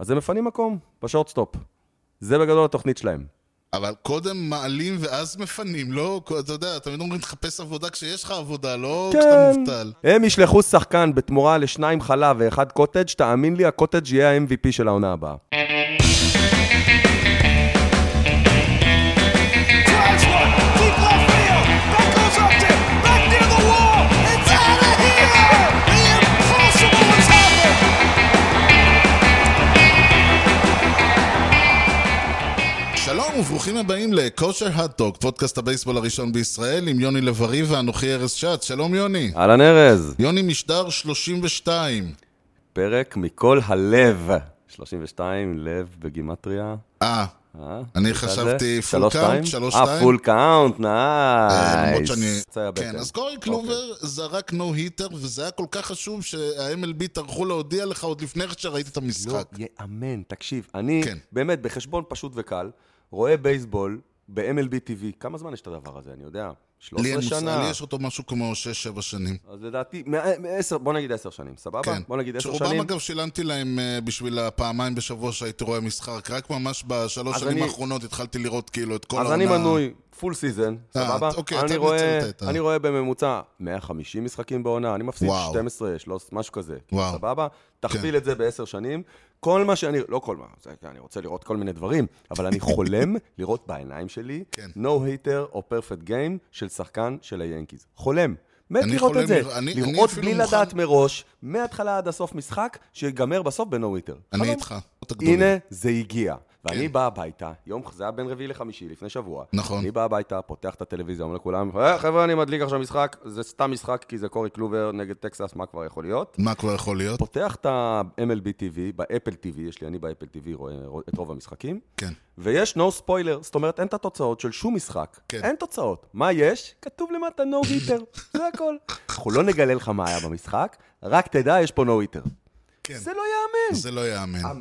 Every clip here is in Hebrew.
אז הם מפנים מקום בשורטסטופ. זה בגדול התוכנית שלהם. אבל קודם מעלים ואז מפנים, לא? אתה יודע, תמיד אומרים תחפש עבודה כשיש לך עבודה, לא כשאתה מובטל. הם ישלחו שחקן בתמורה לשניים חלב ואחד קוטג', תאמין לי, הקוטג' יהיה ה-MVP של העונה הבאה. שלום וברוכים הבאים לכושר הטוק, פודקאסט הבייסבול הראשון בישראל עם יוני לב-ארי ואנוכי ארז שץ. שלום יוני. אהלן ארז, יוני משדר 32. פרק מכל הלב. 32, לב בגימטריה. אה, אה? אני חשבתי count, שתיים? שלוש, אה, שתיים. פול קאונט, נייס. כן. אז קורי קלובר זרק no hitter, וזה היה כל כך חשוב שה-MLB טרחו להודיע לך עוד לפני שראית את לא המשחק. יאמן, תקשיב, אני כן. באמת, בחשבון פשוט וקל, רואה בייסבול ב-MLB TV, כמה זמן יש את הדבר הזה, אני יודע? לי 13 אין מושג, שנה. לי יש אותו משהו כמו 6-7 שנים. אז לדעתי, מ- בוא נגיד 10 שנים, סבבה? כן. בוא נגיד 10 שרובם שנים. אגב שילמתי להם אה, בשביל הפעמיים בשבוע שהייתי רואה משחק, רק ממש בשלוש אז שנים אני- האחרונות התחלתי לראות כאילו את כל אז העונה. אני מנוי full season, אה, סבבה? אוקיי, אני רואה- אני רואה בממוצע 150 משחקים בעונה, אני מפסיד וואו. 12, 13, משהו כזה. סבבה? תכפיל את זה בעשר שנים. כל מה שאני, לא כל מה, אני רוצה לראות כל מיני דברים, אבל אני חולם לראות בעיניים שלי כן. no hitter או perfect game של שחקן של היאנקיז. חולם. מת לראות את זה. לראות- אני- בלי מוכן- לדעת מראש, מההתחלה עד הסוף משחק, שיגמר בסוף ב no hitter. אני איתך. הגדולים. הנה, זה הגיע. ואני כן. בא הביתה, יום, זה היה בין רביעי לחמישי, לפני שבוע. נכון. אני בא הביתה, פותח את הטלוויזיה, אומר לכולם, "אה, חבר'ה, אני מדליק עכשיו משחק, זה סתם משחק, כי זה קורי קלובר נגד טקסס, מה כבר יכול להיות? מה כבר יכול להיות? פותח את ה-MLB TV, ב Apple TV, יש לי, אני ב Apple TV רואה את רוב המשחקים, כן. ויש no spoiler, זאת אומרת, אין את התוצאות של שום משחק. כן. אין תוצאות. מה יש? כתוב למטה no hitter, זה הכל. אנחנו לא נגלה לך מה היה במשחק, רק תדע, יש פה no hitter. כן. זה לא ייאמן. זה לא ייאמן.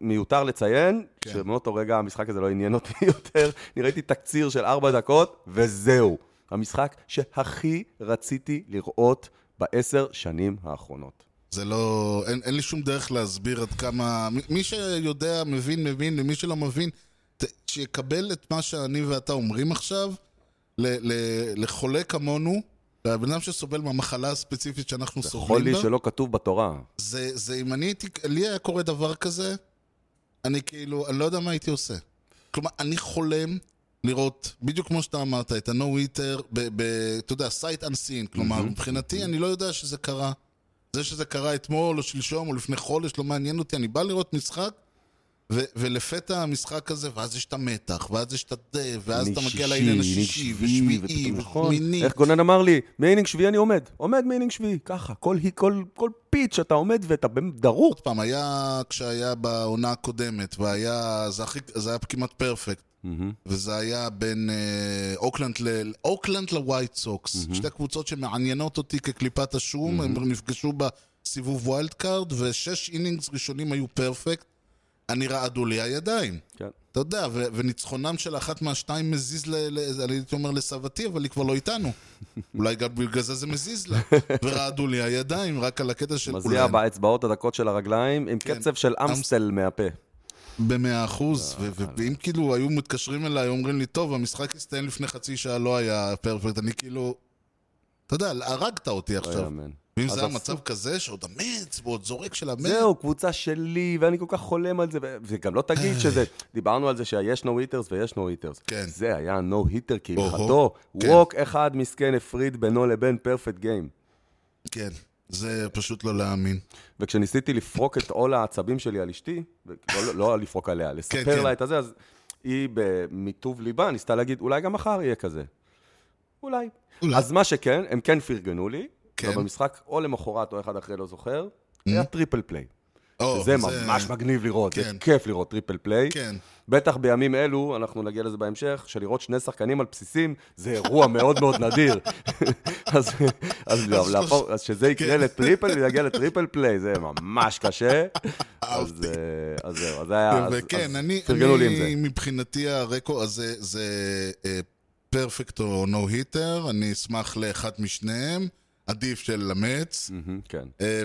מיותר לציין, כן. שמאותו רגע המשחק הזה לא עניין אותי יותר. אני ראיתי תקציר של ארבע דקות, וזהו. המשחק שהכי רציתי לראות בעשר שנים האחרונות. זה לא... אין, אין לי שום דרך להסביר עד כמה... מי- מי שיודע, מבין, מבין, ומי שלא מבין, ת, שיקבל את מה שאני ואתה אומרים עכשיו, ל, ל, לחולה כמונו, והבן אדם שסובל מהמחלה הספציפית שאנחנו סובלים חולי בה, שלא כתוב בתורה. זה, זה אם אני הייתי... לי היה קורה דבר כזה, אני כאילו, אני לא יודע מה הייתי עושה. כלומר, אני חולם לראות, בדיוק כמו שאתה אמרת, את ה-No hitter, ב- ב- אתה יודע, sight unseen. כלומר, מבחינתי, אני לא יודע שזה קרה. זה שזה קרה אתמול, או שלשום, או לפני חודש, לא מעניין אותי. אני בא לראות משחק, ו- ולפתע המשחק הזה, ואז יש את המתח, ואז יש את זה, ואז אתה מגיע ל inning השישי, ושביעי, ופתאום, נכון. איך גונן אמר לי, מ inning שביעי אני עומד. עומד מ inning שביעי, ככה. כל, כל, כל pitch אתה עומד ואתה דרוך. עוד פעם, היה כשהיה בעונה הקודמת, והיה, זה, הכי, זה היה כמעט perfect, וזה היה בין אה, אוקלנד, ל, אוקלנד לווייט סוקס, שתי קבוצות שמעניינות אותי כקליפת השום, הם נפגשו בסיבוב wild card, ושש innings ראשונים היו perfect, אני רעדו לי הידיים. כן. אתה יודע, ו- וניצחונם של אחת מהשתיים מזיז, ל- ל- אני הייתי אומר לסבתי, אבל היא כבר לא איתנו. אולי גם בגלל זה זה מזיז לה. ורעדו לי הידיים רק על הקטע של מזיע כולם. באצבעות הדקות של הרגליים, עם כן. קצב של אמסטל מהפה. במאה אחוז, ו- ואם כאילו היו מתקשרים אליי, אומרים לי, טוב, המשחק הסתיים לפני חצי שעה, לא היה פרפקט, אני כאילו... אתה יודע, הרגת אותי לא עכשיו. ואם זה היה מצב כזה, שעוד אמץ, ועוד זורק של אמץ, זהו, קבוצה שלי, ואני כל כך חולם על זה, וגם לא תגיד שזה, דיברנו על זה שיש נו היטרס ויש נו היטרס. כן. זה היה נו היטר כהלכתו. אוהו, כן. ווק אחד מסכן הפריד בינו לבין פרפקט גיים. כן, זה פשוט לא להאמין. וכשניסיתי לפרוק את עול העצבים שלי על אשתי, לא, לא, לא לפרוק עליה, לספר כן. לה את הזה, אז היא מטוב ליבה ניסתה להגיד, אולי גם מחר יהיה כזה. אולי. אולי. אז מה שכן, הם כן פרגנו לי, כן. ובמשחק או למחרת או אחד אחרי, לא זוכר, היה triple play. או, שזה ממש מגניב לראות, זה כן. כיף לראות triple play. כן. בטח בימים אלו, אנחנו נגיע לזה בהמשך, שלראות שני שחקנים על בסיסים, זה אירוע מאוד מאוד נדיר. אז, אז, לא, להפוך, אז שזה יקרה כן. ל triple ויגיע ל triple play, זה ממש קשה. אז, אהבתי. אה, אז זהו, אז היה, אז, וכן, אני, אני זה. מבחינתי ה record הזה זה perfect או no hitter, אני אשמח לאחד משניהם. עדיף של המץ, כן, אה,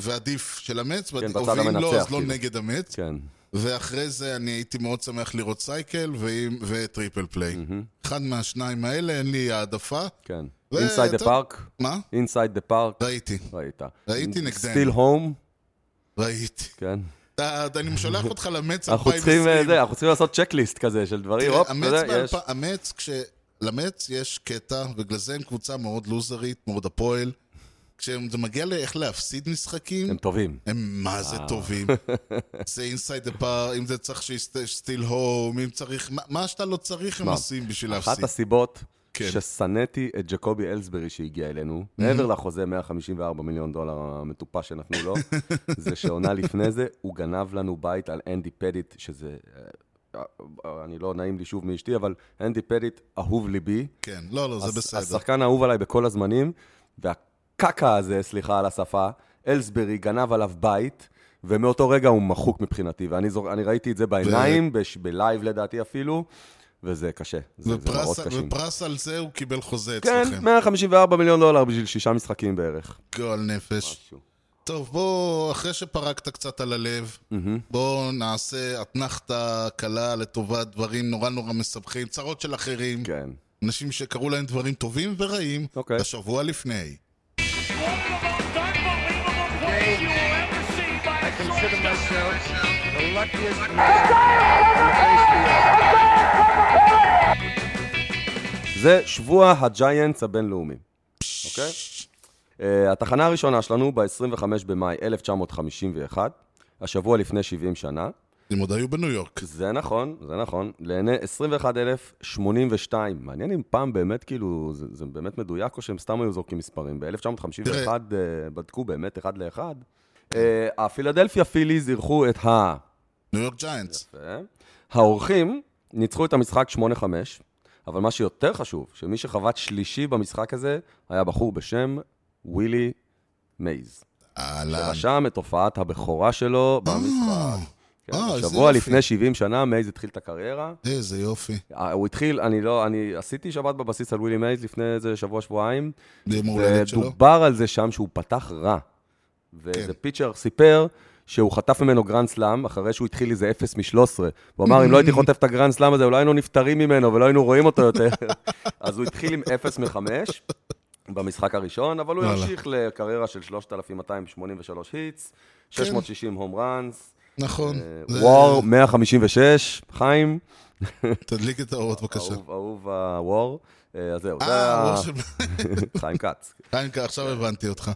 ועדיף של המץ, בצד ואם לא, אז לא כאילו. נגד המץ. כן. ואחרי זה אני הייתי מאוד שמח לראות cycle ו triple play. אחד מהשניים האלה, אין לי העדפה. כן. inside the. Park, מה? inside the park, ראיתי, ראית. ראיתי נגדנו. steal home, ראיתי. כן. אני שולח אותך למץ אנחנו צריכים, אה, 2020. זה, אנחנו צריכים לעשות checklist כזה של דברים, הופ, המץ, למץ יש קטע, ובגלל זה הם קבוצה מאוד לוזרית, מאוד הפועל. כשזה מגיע לאיך להפסיד משחקים, הם טובים. הם מה זה טובים. זה אינסייד הפאר, אם זה צריך שיסטיל הום, אם צריך, מה- שאתה לא צריך הם? עושים בשביל אחת להפסיד. הסיבות כן. ששנאתי את ג'קובי אלסברי שהגיע אלינו, מעבר לחוזה 154 מיליון דולר המטופש שנתנו לו, זה שעונה לפני זה, הוא גנב לנו בית על אנדי פדיט, שזה... אני לא נעים לי שוב מאשתי, אבל אנדי פטיט אהוב ליבי. כן, לא, לא, זה בסדר. השחקן האהוב עליי בכל הזמנים, והקקה הזה, סליחה על השפה, אלסברי גנב עליו בית, ומאותו רגע הוא מחוק מבחינתי, ואני זור... ראיתי את זה בעיניים, בש... ב live לדעתי אפילו, וזה קשה. זה, זה מראות ופרס, קשים. ופרס על זה הוא קיבל חוזה כן, אצלכם. 154 מיליון דולר בשביל שישה משחקים בערך. גועל נפש. משהו. טוב, בוא, אחרי שפרקת קצת על הלב, בוא נעשה אתנחתה קלה לטובת דברים נורא נורא מסבכים, צרות של אחרים, כן. אנשים שקרו להם דברים טובים ורעים, אוקיי. בשבוע לפני. זה שבוע הג'יינטס הבינלאומי, אוקיי? Uh, התחנה הראשונה שלנו ב-25 במאי 1951, השבוע לפני 70 שנה. הם עוד היו בניו יורק. זה נכון, זה נכון. לעיני 21,082. מעניין אם פעם באמת, כאילו, זה, זה באמת מדויק, או שהם סתם היו זורקים מספרים. ב-1951 תראה. uh, בדקו באמת אחד לאחד. Uh, הפילדלפיה פיליז אירחו את ה... ניו יורק ג'יינטס. יפה. האורחים ניצחו את המשחק 8-5, אבל מה שיותר חשוב, שמי שחבט שלישי במשחק הזה היה בחור בשם ווילי מייז. אהלן. שרשם את הופעת הבכורה שלו במשחק. כן, אה, שבוע. לפני 70 שנה מייז התחיל את הקריירה. איזה יופי. אה, הוא התחיל, אני לא, אני עשיתי שבת בבסיס על ווילי מייז לפני איזה שבוע-שבועיים, זה שלו. ודובר על זה שם שהוא פתח רע. ואיזה כן. pitcher סיפר שהוא חטף ממנו grand slam, אחרי שהוא התחיל איזה 0 מ-13. הוא אמר, אם לא הייתי חוטף את ה grand slam הזה, אולי היינו נפטרים ממנו ולא היינו רואים אותו יותר. אז הוא התחיל עם 0 מ-5 במשחק הראשון, אבל הוא וואלה. המשיך לקריירה של 3,283 היטס, 660 הום ראנס, נכון. זה- וור 156, חיים, תדליק את האורות בבקשה. אהוב, הוור. אה, אז זהו, זה אה, וור של... חיים כץ. חיים, עכשיו הבנתי אותך.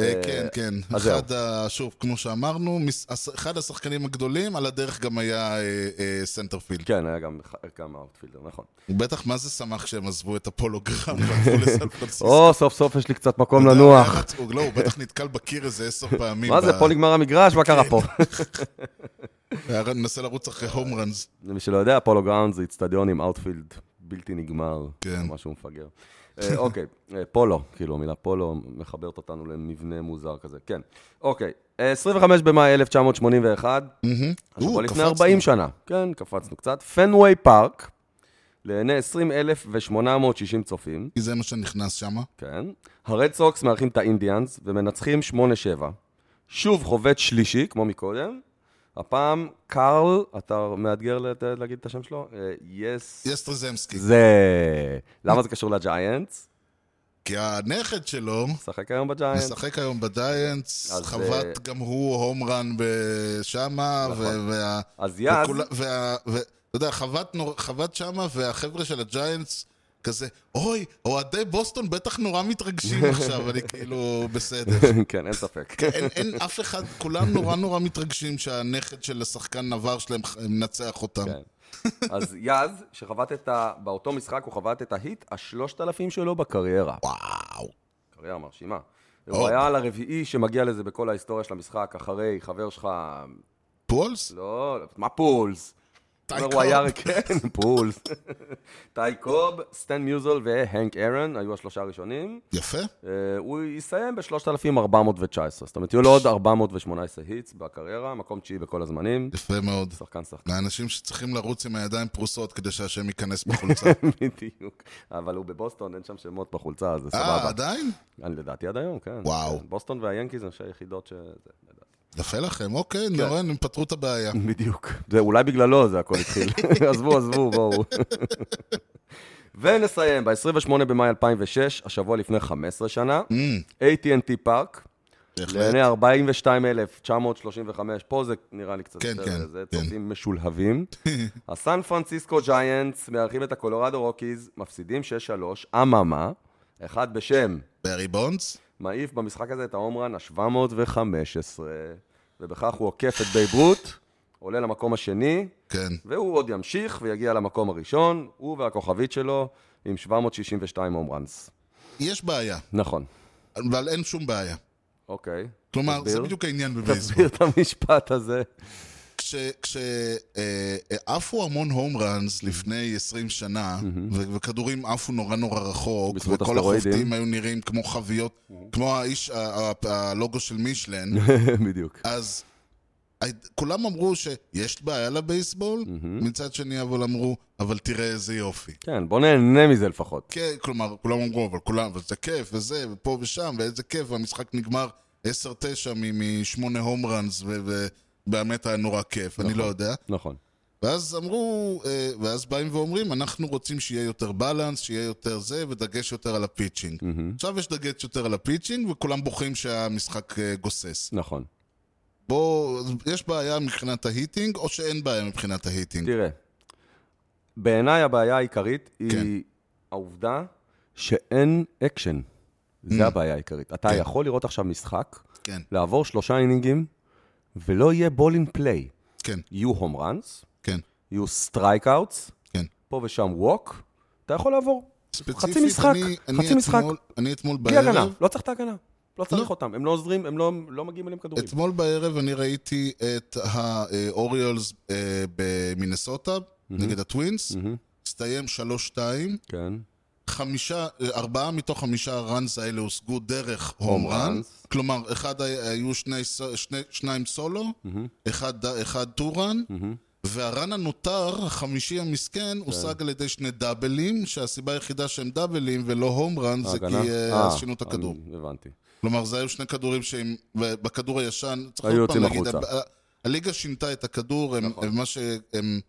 אה, כן, כן. זהו. אחד, ה- שוב, כמו שאמרנו, אחד השחקנים הגדולים, על הדרך גם היה אה, אה, center field. כן, היה גם גם ה outfielder, נכון. בטח מה זה שמח שהם עזבו את הפולו גראונד והלכו לסן פרנסיסקו. או, סוף סוף יש לי קצת מקום יודע, לנוח. לא, הוא בטח נתקל בקיר איזה עשר פעמים. מה זה, פה נגמר המגרש? מה קרה פה? היה מנסה לרוץ אחרי home runs. למי שלא יודע, פולו גראונד זה איצטדיון עם outfield בלתי נגמר. כן. משהו מפגר. אה, אוקיי, אה, פולו, כאילו המילה פולו מחברת אותנו למבנה מוזר כזה. כן. אוקיי, אה, 25 במאי 1981, השבוע לפני קפצנו. 40 שנה. כן, קפצנו קצת. פנוויי פארק, לעיני 20,860 צופים. כי זה מה שנכנס שם. כן. הרד סוקס מארחים את האינדיאנס ומנצחים 8-7. שוב חובט שלישי, כמו מקודם. הפעם קארל, אתה מאתגר להגיד את השם שלו? אה, יס... יסטרזמסקי. זה... למה זה קשור לג'יינטס? כי הנכד שלו משחק היום בג'יינטס. משחק היום בג'יינטס, אז, חבט אה, גם הוא home run. ו- וה... אז יאז, אתה יודע, חבט שמה, והחבר'ה של הג'יינטס כזה, אוי, אוהדי בוסטון בטח נורא מתרגשים עכשיו, אני כאילו, בסדר. כן, אין ספק. אין, אין אף אחד, כולם נורא נורא מתרגשים שהנכד של השחקן נבר שלהם מנצח אותם. כן. אז יאז, שחבט את ה... באותו משחק הוא חבט את ה hit השלושת אלפים שלו בקריירה. וואו. קריירה מרשימה. הוא היה על הרביעי שמגיע לזה בכל ההיסטוריה של המשחק, אחרי חבר שלך, פולס? לא, מה פולס? טיי קוב? היה, כן, פולס. טי קוב, סטן מיוזיאל והנק ארן היו השלושה הראשונים. יפה. אה, הוא יסיים ב-3,419, זאת אומרת, יהיו לו עוד 418 hits בקריירה, מקום תשיעי בכל הזמנים. יפה מאוד. שחקן שחקן, לאנשים שצריכים לרוץ עם הידיים פרוסות כדי שהשם ייכנס בחולצה. בדיוק. אבל הוא בבוסטון, אין שם שמות בחולצה, אז זה אה, סבבה. עדיין? אני לדעתי עד היום, כן. וואו. כן. בוסטון והיאנקיז הם שתי יחידות ש... יפה לכם, אוקיי, כן. נראה, הם פתרו את הבעיה. בדיוק. זה אולי בגללו זה הכל התחיל. עזבו, עזבו, בואו. ונסיים, ב-28 במאי 2006, השבוע לפני 15 שנה, AT&T פארק. לעיני 42,935, פה זה נראה לי קצת כן, יותר, כן, זה כן. צופים משולהבים. הסן פרנסיסקו ג'יינטס מארחים את הקולורדו רוקיז, מפסידים 6-3, אממה, אחד בשם ברי בונדס? מעיף במשחק הזה את ה home run ה-715, ובכך הוא עוקף את בייב רות, עולה למקום השני, כן. והוא עוד ימשיך ויגיע למקום הראשון, הוא והכוכבית שלו עם 762 home runs. יש בעיה, נכון, אבל אין שום בעיה. אוקיי. כלומר, זה תסביר. בדיוק העניין בבייסבול. תסביר את המשפט הזה. כשעפו המון הום ראנס לפני 20 שנה, ו- וכדורים עפו נורא נורא רחוק, וכל. החובטים היו נראים כמו חביות, כמו האיש, ה- ה- הלוגו של מישלן, בדיוק. אז הי- כולם אמרו שיש בעיה לבייסבול, מצד שני אבל אמרו, אבל תראה איזה יופי. כן, בוא נהנה מזה לפחות. כן, כלומר, כולם אמרו, אבל כולם, וזה כיף, וזה, ופה ושם, ואיזה כיף, והמשחק נגמר 10-9 משמונה home runs, ובאמת היה נורא כיף, אני לא יודע. נכון. ואז אמרו, אה, ואז באים ואומרים, אנחנו רוצים שיהיה יותר balance, שיהיה יותר זה, ודגש יותר על ה pitching. עכשיו יש דגש יותר על ה pitching, וכולם בוכים שהמשחק אה, גוסס. נכון. בוא, יש בעיה מבחינת ה hitting, או שאין בעיה מבחינת ה hitting? תראה, בעיניי הבעיה העיקרית היא כן. העובדה שאין אקשן. זה הבעיה העיקרית. אתה כן. יכול לראות עכשיו משחק, כן, לעבור שלושה אינינגים, ולא יהיה ball in play. כן, יהיו home runs, כן, יהיו strikeouts, כן. פה ושם walk, אתה יכול לעבור. חצי ספציפית, משחק, אני- אני חצי משחק. אתמול- אני אתמול בלי הגנה, בערב, לא צריך את ההגנה. לא צריך לא. אותם, הם לא עוזרים, הם לא- לא מגיעים אליהם כדורים. אתמול בערב אני ראיתי את האוריולס אה, במינסוטה, נגד הטווינס, הסתיים 3-2. כן. חמישה, אה, ארבעה מתוך חמישה ראנס האלה הושגו דרך הום. ראנס. כלומר, אחד היו שני, שני, שניים סולו, אחד, ד- אחד טו רן, והרן הנותר, החמישי המסכן, הושג על ידי שני דאבלים, שהסיבה היחידה שהם דאבלים ולא הום רן זה כי? אה, אה, שינו את הכדור. הבנתי. כלומר, זה היו שני כדורים שהם, בכדור הישן, צריך עוד פעם להגיד, הליגה שינתה את הכדור, הם, נכון. הם מה שהם,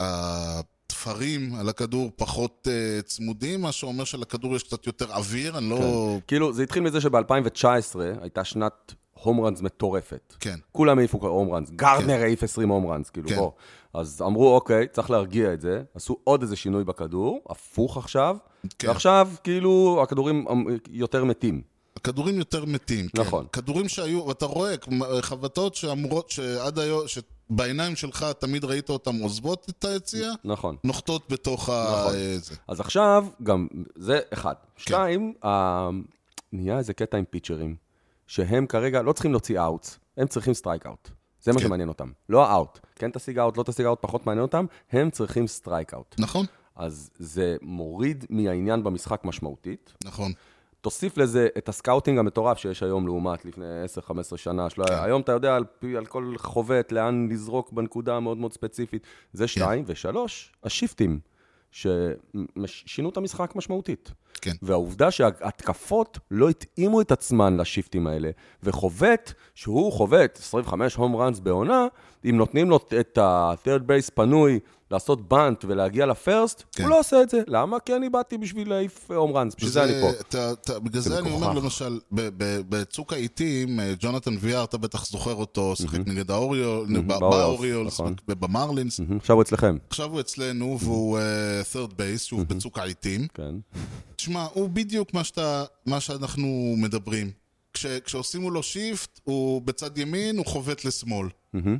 אה, התפרים על הכדור פחות אה, צמודים, מה שאומר שלכדור יש קצת יותר אוויר, אני לא... כאילו, זה התחיל מזה שב-2019 הייתה שנת הום ראנס מטורפת. כן. כולם העיפו הום ראנס, גרדנר העיף 20 הום ראנס, כאילו, כן. בוא. אז אמרו, אוקיי, צריך להרגיע את זה, עשו עוד איזה שינוי בכדור, הפוך עכשיו, כן. ועכשיו, כאילו, הכדורים אמ, יותר מתים. הכדורים יותר מתים, כן. נכון. כדורים שהיו, ואתה רואה, חבטות שאמורות, שעד היום, שבעיניים שלך תמיד ראית אותן עוזבות את היציאה, נכון. נוחתות בתוך ה... נכון. אה, זה. אז עכשיו, גם, זה אחד. כן. שתיים, ה- נהיה איזה קטע עם פיצ'רים, שהם כרגע לא צריכים להוציא outs, הם צריכים strikeout. זה מה כן. שמעניין אותם. לא האאוט. כן תשיג אאוט, לא תשיג אאוט, פחות מעניין אותם, הם צריכים strikeout. נכון? אז זה מוריד מהעניין במשחק משמעותית. נכון. תוסיף לזה את ה scouting המטורף שיש היום לעומת לפני 10-15 שנה. שלא כן. היה. היום אתה יודע על, פי- על כל חובט לאן לזרוק בנקודה המאוד מאוד ספציפית. זה כן. שתיים. ושלוש, השיפטים, ששינו את המשחק משמעותית. כן. והעובדה שההתקפות לא התאימו את עצמן לשיפטים האלה, וחובט, שהוא חובט 25 home runs בעונה, אם נותנים לו את ה-third base פנוי לעשות בנט ולהגיע לפרסט, כן. הוא לא עושה את זה. למה? כי אני באתי בשביל להעיף הום ראנס, בשביל זה אני פה. אתה, אתה, בגלל זה זה אני אומר. למשל, בצוק העיתים, אה, ג'ונתן ויאר, אתה בטח זוכר אותו, שיחק נגד האוריול, ב- באוריולס, נכון. ובמרלינס. מהמם, עכשיו הוא אצלכם. עכשיו הוא אצלנו והוא אה, third base, שוב בצוק העיתים. כן. תשמע, הוא בדיוק מה, שאתה, מה שאנחנו מדברים. כש, כשעושים מולו shift, הוא בצד ימין, הוא חובט לשמאל.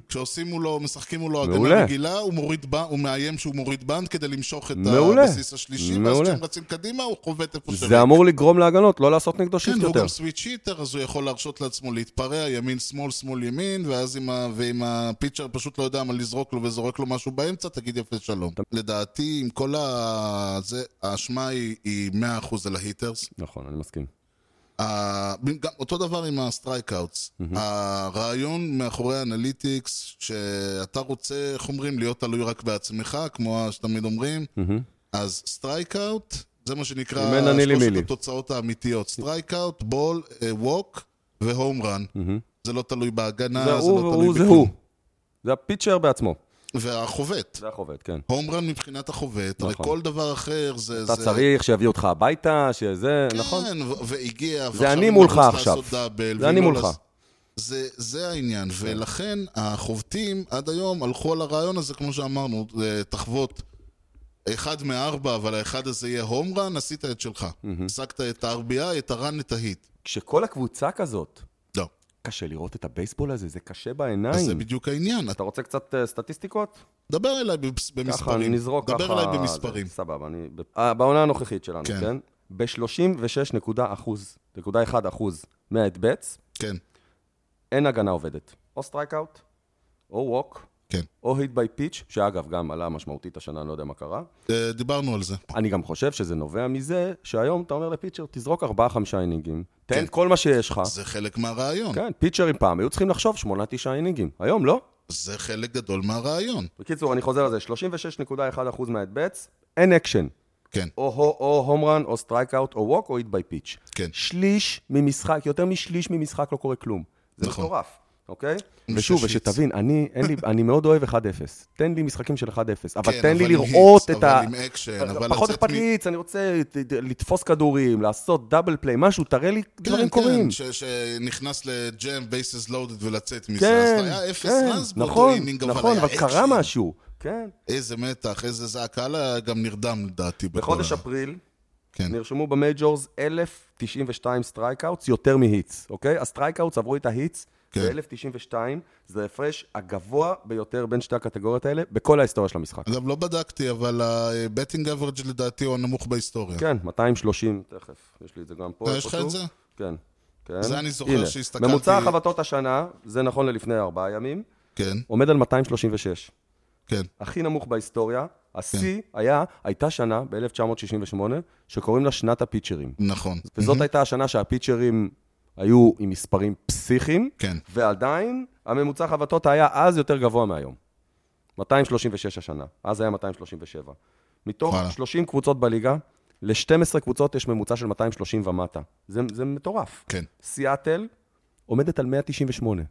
כשעושים מולו, משחקים מולו הגנה. רגילה, הוא מוריד. הוא מאיים שהוא מוריד bunt כדי למשוך את מעולה. הבסיס השלישי, ואז מעולה. כשהם רצים קדימה, הוא חובט איפה שריק. זה אמור לגרום להגנות, לא לעשות נגדו כן, shift יותר. גם switch hitter, אז הוא יכול להרשות לעצמו להתפרע, ימין שמאל, שמאל ימין, ואז ה... ועם ה pitcher פשוט לא יודע מה לזרוק לו וזורק לו משהו באמצע, תגיד יפה שלום. לדעתי, עם כל ה... זה, האשמה היא, היא 100% על ה hitters. נכון, אני מסכים. אותו דבר עם ה strikeouts. הרעיון מאחורי ה analytics, שאתה רוצה, איך אומרים, להיות תלוי רק בעצמך, כמו שתמיד אומרים, אז strikeout, זה מה שנקרא שלושת. התוצאות האמיתיות. strikeout, ball, walk ו home run. זה לא תלוי בהגנה, זה זה הוא, לא תלוי הוא זה הוא. בכלום. זה ה pitcher בעצמו. והחובט. זה החובט, כן. home run מבחינת החובט, נכון. כל דבר אחר זה... אתה זה- צריך שיביאו אותך הביתה, שזה, נכון? כן, והגיע, זה ועכשיו אני מולך עכשיו. דאבל, זה אני מולך. זה, זה העניין, ולכן החובטים עד היום הלכו על הרעיון הזה, כמו שאמרנו, אה, תחבוט אחד מארבע, אבל האחד הזה יהיה הום רן, עשית את שלך. השגת את ה-RBI, את הרן, את ההיט. כשכל הקבוצה כזאת. קשה לראות את הבייסבול הזה, זה קשה אז זה בעיניים. בדיוק העניין. אתה רוצה קצת אה, סטטיסטיקות? דבר אליי במס- ככה, במספרים. נזרוק ככה. דבר אליי במספרים. זה, סבבה, אני... אה, בעונה הנוכחית שלנו, כן. כן? ב-36.1 אחוז מה at-bats, כן, אין הגנה עובדת. או strikeout, או walk, כן. או hit by pitch, שאגב, גם עלה משמעותית השנה, אני לא יודע מה קרה. אה, דיברנו על זה. אני גם חושב שזה נובע מזה שהיום אתה אומר ל pitcher, תזרוק ארבעה-חמישה אינינגים, תן כן. את כל מה שיש לך. זה חלק מהרעיון. כן, פיצ'רים פעם היו צריכים לחשוב שמונה-תשעה אינינגים. היום לא. זה חלק גדול מהרעיון. בקיצור, אני חוזר על זה, 36.1% מה at-bats, אין אקשן. כן, או, או, או home run, או strikeout, או walk, או hit by pitch. כן. שליש ממשחק, יותר משליש ממשחק לא קורה כלום. זה נכון. מטורף, אוקיי? ושוב. ושתבין, אני, אין לי, אני מאוד אוהב 1-0. תן לי משחקים של 1-0, אבל כן, תן לי אבל עם לראות את ה... אבל עם אקשן, אבל פחות לצאת אכפת מ- לי hits, אני רוצה לתפוס כדורים, לעשות double play, משהו, תראה לי דברים קורים. כן, ש- שנכנס ל jam, bases loaded ולצאת מזה. כן, אז היה אפס כן, runs באותו נכון, inning, נכון, אבל קרה אקשן. משהו. כן. איזה מתח, איזה זה, הקהל היה גם נרדם לדעתי. בחודש אפריל כן, נרשמו ב majors 1,092 strikeouts, יותר מ hits, אוקיי? ה strikeouts עברו את ה hits כן. ב-1,092, זה ההפרש הגבוה ביותר בין שתי הקטגוריות האלה בכל ההיסטוריה של המשחק. אגב, לא בדקתי, אבל ה- batting average לדעתי הוא הנמוך בהיסטוריה. כן, 230, תכף, יש לי את זה גם פה. אה, יש לך. את זה? כן, כן. זה אני זוכר הנה, שהסתכלתי- ממוצע החבטות השנה, זה נכון ללפני ארבעה ימים, כן, עומד על 236. כן, הכי נמוך בהיסטוריה. השיא כן. היה, הייתה שנה ב-1968, שקוראים לה שנת הפיצ'רים. נכון. וזאת הייתה השנה שהפיצ'רים היו עם מספרים פסיכיים, כן. ועדיין הממוצע חבטות היה אז יותר גבוה מהיום. 236 השנה, אז היה 237. מתוך וואלה. 30 קבוצות בליגה, ל-12 קבוצות יש ממוצע של 230 ומטה. זה, זה מטורף. כן. סיאטל עומדת על 198.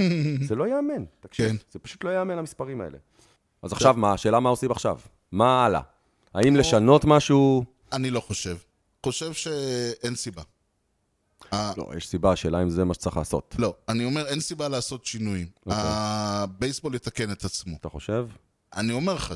זה לא ייאמן, תקשיב. כן. זה פשוט לא ייאמן המספרים האלה. אז עכשיו מה, השאלה מה עושים עכשיו? מה הלאה? האם לשנות משהו? אני לא חושב. חושב שאין סיבה. ה- לא, יש סיבה, השאלה אם זה מה שצריך לעשות. לא, אני אומר, אין סיבה לעשות שינויים. אוקיי. הבייסבול יתקן את עצמו. אתה חושב? אני אומר לך,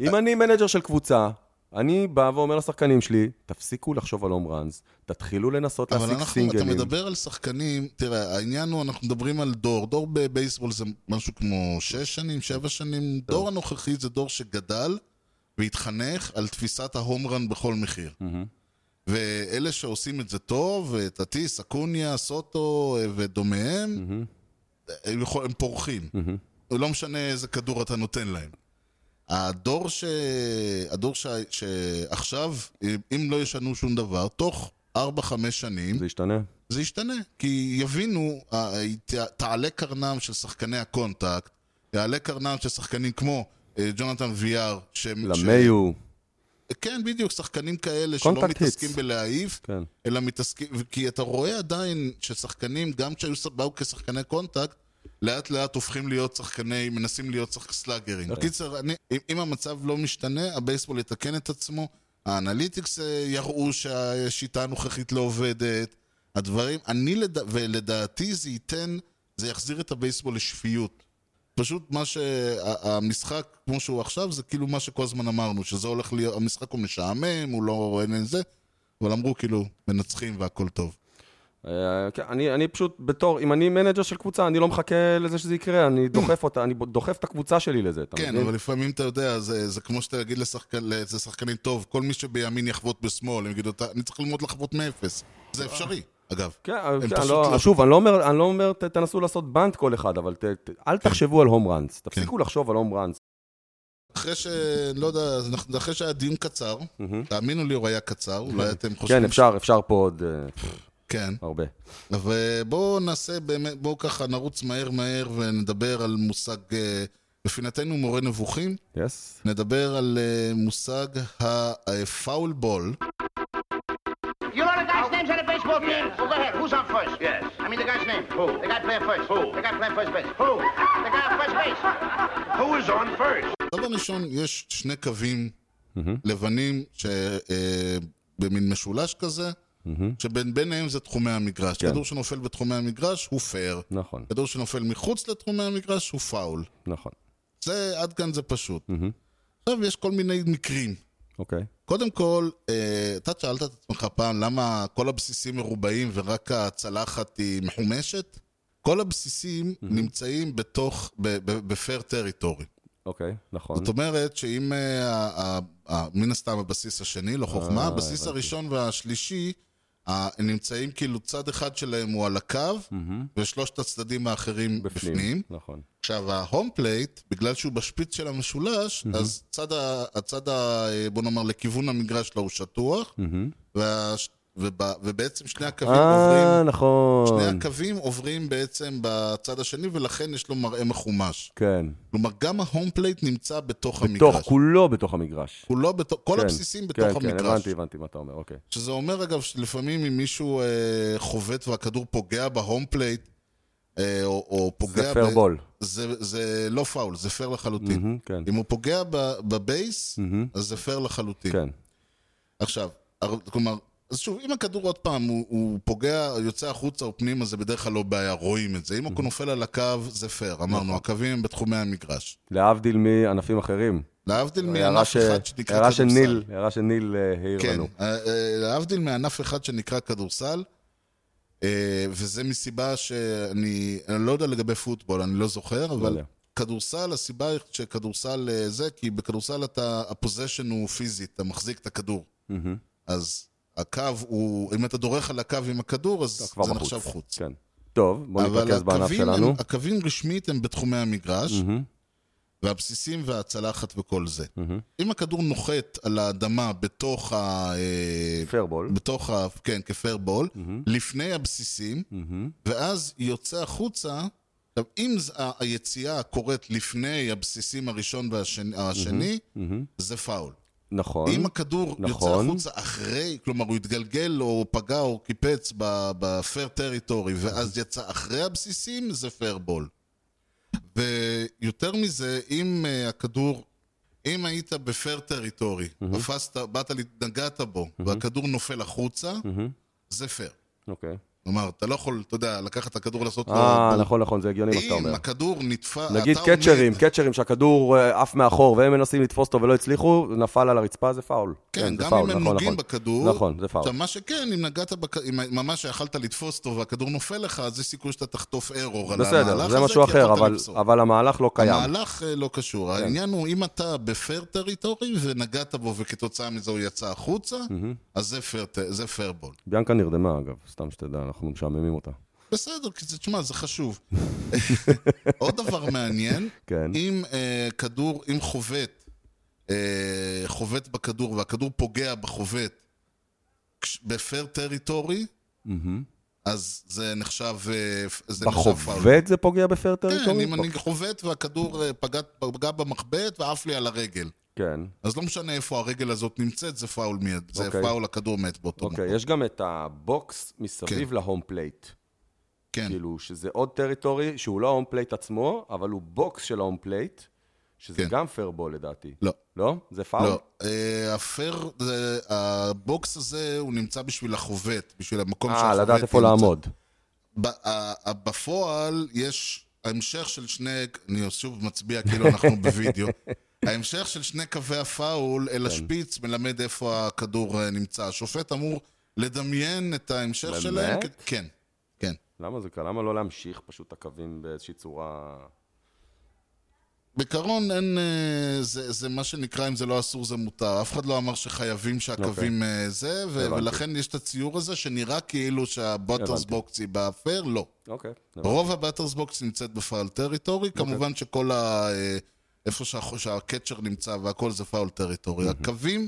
אם אני manager של קבוצה, אני בא ואומר לשחקנים שלי, תפסיקו לחשוב על home runs, תתחילו לנסות אבל להשיג אנחנו, אתה סינגלים. מדבר על שחקנים, תראה, העניין הוא, אנחנו מדברים על דור, דור בבייסבול זה משהו כמו שש שנים, שבע שנים, דור הנוכחי זה דור שגדל והתחנך על תפיסת ה home run בכל מחיר. ואלה שעושים את זה טוב, טטיס, אקוניה, סוטו אה, ודומיהם, הם, יכול, הם פורחים. לא משנה איזה כדור אתה נותן להם. הדור, ש... הדור ש... שעכשיו, אם לא ישנו שום דבר, תוך 4-5 שנים, זה ישתנה? זה ישתנה. כי יבינו, תעלה קרנם של שחקני ה contact, יעלה קרנם של שחקנים כמו אה, ג'ונתן ויאר, ש... למיו, ש... כן, בדיוק, שחקנים כאלה שלא מתעסקים hits. בלהעיף, כן. אלא מתעסקים, כי אתה רואה עדיין ששחקנים, גם כשהיו באו כשחקני contact, לאט לאט הופכים להיות שחקני, מנסים להיות שחק סלאגרים. בקיצר, אני- אם- אם המצב לא משתנה, הבייסבול יתקן את עצמו, ה analytics אה, יראו שהשיטה הנוכחית לא עובדת, הדברים, אני לד... ולדעתי זה ייתן, זה יחזיר את הבייסבול לשפיות. פשוט מה שהמשחק, כמו שהוא עכשיו, זה כאילו מה שכל הזמן אמרנו, שזה הולך להיות, המשחק הוא משעמם, הוא לא, אין זה, אבל אמרו כאילו, מנצחים והכל טוב. אה, כן, אני, אני פשוט, בתור, אם אני manager של קבוצה, אני לא מחכה לזה שזה יקרה, אני דוחף אותה, אני דוחף את הקבוצה שלי לזה, כן, מבין? אבל לפעמים אתה יודע, זה, זה כמו שאתה תגיד לשחקן, לאיזה שחקנים טוב, כל מי שבימין יחבוט בשמאל, הם יגידו, "אתה- אני צריך ללמוד לחבוט מאפס. זה אפשרי, אגב. כן, הם כן, פשוט לא, לא- שוב, אני לא אומר, אני לא אומר ת, תנסו לעשות bunt כל אחד, אבל ת, ת, אל כן. תחשבו על home runs, תפסיקו לחשוב על home runs. אחרי ש... לא יודע, אחרי שהיה דיון קצר, תאמינו לי, הוא היה קצר, אולי אתם חושבים... כן, אפשר, אפשר פה עוד אה, כן. הרבה. אבל בואו נעשה באמת, בואו ככה נרוץ מהר מהר ונדבר על מושג, אה, בפינתנו מורה נבוכים, יס? נדבר על אה, מושג הפאול בול. Names on the baseball team? Well, go ahead. Who's on first? Yes. I mean the guy's name. Who? The guy playing first. Who? The guy playing first base. Who? The guy on first base. Who is on first? דבר ראשון, יש שני קווים לבנים ש- אה, במין משולש כזה, שביניהם זה תחומי המגרש. כן. כדור שנופל בתחומי המגרש הוא פייר. נכון, כדור שנופל מחוץ לתחומי המגרש הוא פאול. נכון. זה, עד כאן זה פשוט. עכשיו, יש כל מיני מקרים. אוקיי. קודם כל, אה, אתה שאלת את עצמך פעם למה כל הבסיסים מרובעים ורק הצלחת היא מחומשת? כל הבסיסים נמצאים בתוך, ב fair territory. אוקיי, נכון. זאת אומרת שאם, אה, מן הסתם הבסיס השני, לא חוכמה, אה, הבסיס. הראשון והשלישי, נמצאים כאילו צד אחד שלהם הוא על הקו, ושלושת הצדדים האחרים בפנים. בפנים. נכון. עכשיו, ה home plate, בגלל שהוא בשפיץ של המשולש, אז צד ה... הצד ה... בוא נאמר, לכיוון המגרש שלו הוא שטוח, וה... וב... ובעצם שני הקווים אה, עוברים... נכון. שני הקווים עוברים בעצם בצד השני, ולכן יש לו מראה מחומש. כן. כלומר, גם ה home plate נמצא בתוך המגרש. בתוך, כולו בתוך המגרש. כולו בתוך... כל כן, הבסיסים בתוך כן, כן, המגרש. הבנתי, הבנתי מה אתה אומר, אוקיי. שזה אומר, אגב, שלפעמים אם מישהו אה, חובט והכדור פוגע ב home plate, אה, או, או פוגע... זה fair ball. זה, זה לא פאול, זה פייר לחלוטין. מהמם, כן. אם הוא פוגע ב- ב base, אז זה פייר לחלוטין. כן. עכשיו, כלומר, אז שוב, אם הכדור עוד פעם, הוא, הוא פוגע, יוצא החוצה או פנימה, זה בדרך כלל לא בעיה, רואים את זה. אם הוא נופל על הקו, זה פייר. נכון. אמרנו, הקווים הם בתחומי המגרש. להבדיל מענפים אחרים. להבדיל הערה מענף אחד שנקרא כדורסל. ניל, הערה של ניל אה, העיר כן, לנו. אה, אה, להבדיל מענף אחד שנקרא כדורסל, אה, וזה מסיבה שאני אני לא יודע לגבי פוטבול, אני לא זוכר, אבל יודע. כדורסל, הסיבה שכדורסל אה, זה, כי בכדורסל אתה, הפוזיישן הוא פיזי, אתה מחזיק את הכדור. אז הקו הוא, אם אתה דורך על הקו עם הכדור, אז זה בחוץ. נחשב חוץ. כן. טוב, בוא אבל נתרכז בענף שלנו. הם, הקווים רשמית הם בתחומי המגרש, והבסיסים והצלחת וכל זה. אם הכדור נוחת על האדמה בתוך ה... אה, פייר בול. בתוך ה... כן, כפייר בול, לפני הבסיסים, ואז יוצא החוצה. עכשיו, אם היציאה קורית לפני הבסיסים הראשון והשני, השני, זה פאול. נכון. אם הכדור יוצא נכון. החוצה אחרי, כלומר הוא התגלגל או פגע או קיפץ ב fair territory ואז יצא אחרי הבסיסים, זה fair ball. ויותר מזה, אם uh, הכדור, אם היית ב fair territory, תפסת, באת, נגעת בו, והכדור נופל החוצה, זה פייר. אוקיי. כלומר, אתה לא יכול, אתה יודע, לקחת את הכדור לעשות לו... אה. נכון, נכון, זה הגיוני מה שאתה אם אומר. הכדור נתפס... נגיד קצ'רים, קצ'רים שהכדור אה, עף מאחור והם מנסים לתפוס אותו ולא הצליחו, נפל על הרצפה, זה פאול. כן, זה גם אם הם נכון, נוגעים נכון. בכדור. נכון, זה פאול. עכשיו, מה שכן, אם נגעת. אם ממש יכלת לתפוס אותו והכדור נופל לך, אז יש סיכוי שאתה תחטוף ארור על המהלך הזה. בסדר, זה משהו אחר, אבל- המהלך לא קיים. כן. המהלך אה, לא קשור. העניין הוא, אם אתה ב fair territory ונגעת בו וכתוצאה מזה הוא יצא החוצה, אז זה פייר, ט- זה fair ball. ביאנקה נרדמה, אגב, סתם שתדע, אנחנו משעממים אותה. בסדר, כי זה, תשמע, זה חשוב. עוד דבר מעניין, כן. אם אה, כדור, אם חובט, אה, חובט בכדור והכדור פוגע בחובט ב fair territory, אז זה נחשב, אה, זה. בחובט זה פוגע בפייר כן, territory? אם אני חובט והכדור פגע, פגע במחבט ועף לי על הרגל. כן. אז לא משנה איפה הרגל הזאת נמצאת, זה פאול מיד, זה אוקיי. פאול הכדור מת באותו מקום. אוקיי, יש גם את ה box מסביב ל home plate. כן, כאילו, שזה עוד territory, שהוא לא ה home plate עצמו, אבל הוא box של ה home plate, שזה כן. גם fair ball לדעתי. לא. לא? זה פאול? לא, אה, הפייר, זה- ה box הזה הוא נמצא בשביל החובט, בשביל המקום אה, שהחובט לדעת איפה נמצא. לעמוד. ב- ה- בפועל יש המשך של שני, אני שוב מצביע כאילו אנחנו בווידאו. ההמשך של שני קווי הפאול אל השפיץ מלמד איפה הכדור אה, נמצא. השופט אמור לדמיין את ההמשך באמת? שלהם. כ- כן, כן. למה זה קל? למה לא להמשיך פשוט את הקווים באיזושהי צורה... בעיקרון אין, אה, זה, זה מה שנקרא, אם זה לא אסור זה מותר. אף אחד לא אמר שחייבים שהקווים אה, זה, ו- הבנתי. ולכן יש את הציור הזה שנראה כאילו שה batter's הבנתי. box היא באפר, לא. אוקיי. רוב ה batter's box נמצאת ב foul territory, כמובן שכל ה... איפה שה- שה catcher נמצא והכל זה foul territory. הקווים,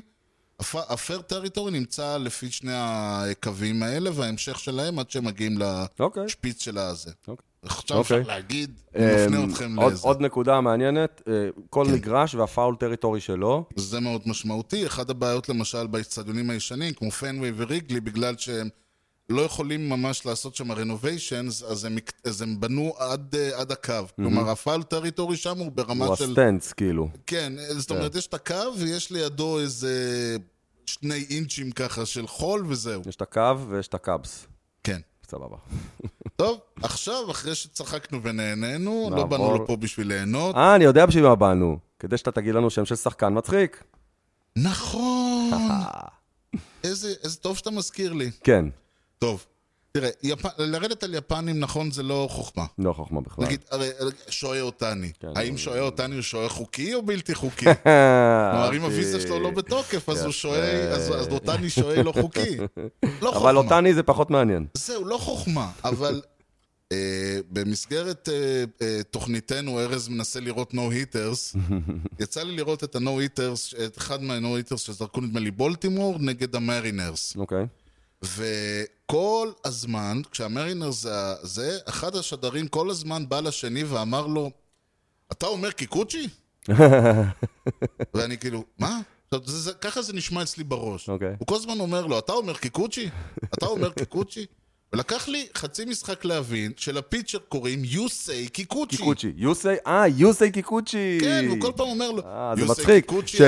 הפ- ה fair territory נמצא לפי שני הקווים האלה, וההמשך שלהם עד שהם מגיעים אוקיי. לשפיץ של הזה. אוקיי. עכשיו אוקיי. אפשר להגיד, אני מפנה אמ, אתכם עוד- לזה. עוד נקודה מעניינת, אה, כל כן. מגרש וה foul territory שלו, זה מאוד משמעותי. אחת הבעיות למשל באצטדיונים הישנים, כמו פנוויי ו-ריגלי, בגלל שהם לא יכולים ממש לעשות שם renovations, אז הם, אז הם בנו עד, אה, עד הקו. כלומר, ה foul territory שם הוא ברמה הוא של... ה stands, כאילו. כן, זאת אומרת, יש את הקו ויש לידו איזה שני אינצ'ים ככה של חול וזהו. יש את הקו ויש את הקאבס. כן. סבבה. טוב, עכשיו, אחרי שצחקנו ונהנינו, לא. באנו לפה בשביל ליהנות. אה, אני יודע בשביל מה באנו. כדי שאתה תגיד לנו שם של שחקן מצחיק. נכון! איזה, איזה טוב שאתה מזכיר לי. כן, טוב, תראה, יפ... לרדת על יפנים, נכון, זה לא חוכמה. לא חוכמה בכלל. נגיד, הרי שוהה אותני. כן, האם שוהה אותני הוא שוהה חוקי או בלתי חוקי? כלומר, אם. הוויזה שלו לא בתוקף, אז הוא. שוהה, אז אז אותני שוהה לא חוקי. לא חוכמה. אבל אותני זה פחות מעניין. זהו, לא חוכמה, אבל אה, במסגרת אה, אה, תוכניתנו, ארז מנסה לראות נו היטרס, יצא לי לראות את הנו היטרס, את אחד מהנו היטרס שזרקו נדמה לי בולטימור נגד המרינרס. אוקיי. וכל הזמן, כשהמרינרס זה, זה, אחד השדרים כל הזמן בא לשני ואמר לו, אתה אומר קיקוצ'י? ואני כאילו, מה? עכשיו, זה, זה, ככה זה נשמע אצלי בראש. אוקיי. הוא כל הזמן אומר לו, אתה אומר קיקוצ'י? אתה אומר קיקוצ'י? ולקח לי חצי משחק להבין שלפיצ'ר קוראים say קיקוצ'י. קיקוצ'י. יוסי, אה, יוסי קיקוצ'י. כן, הוא כל פעם אומר לו, אה, זה "You say מצחיק, קיקוצ'י ש-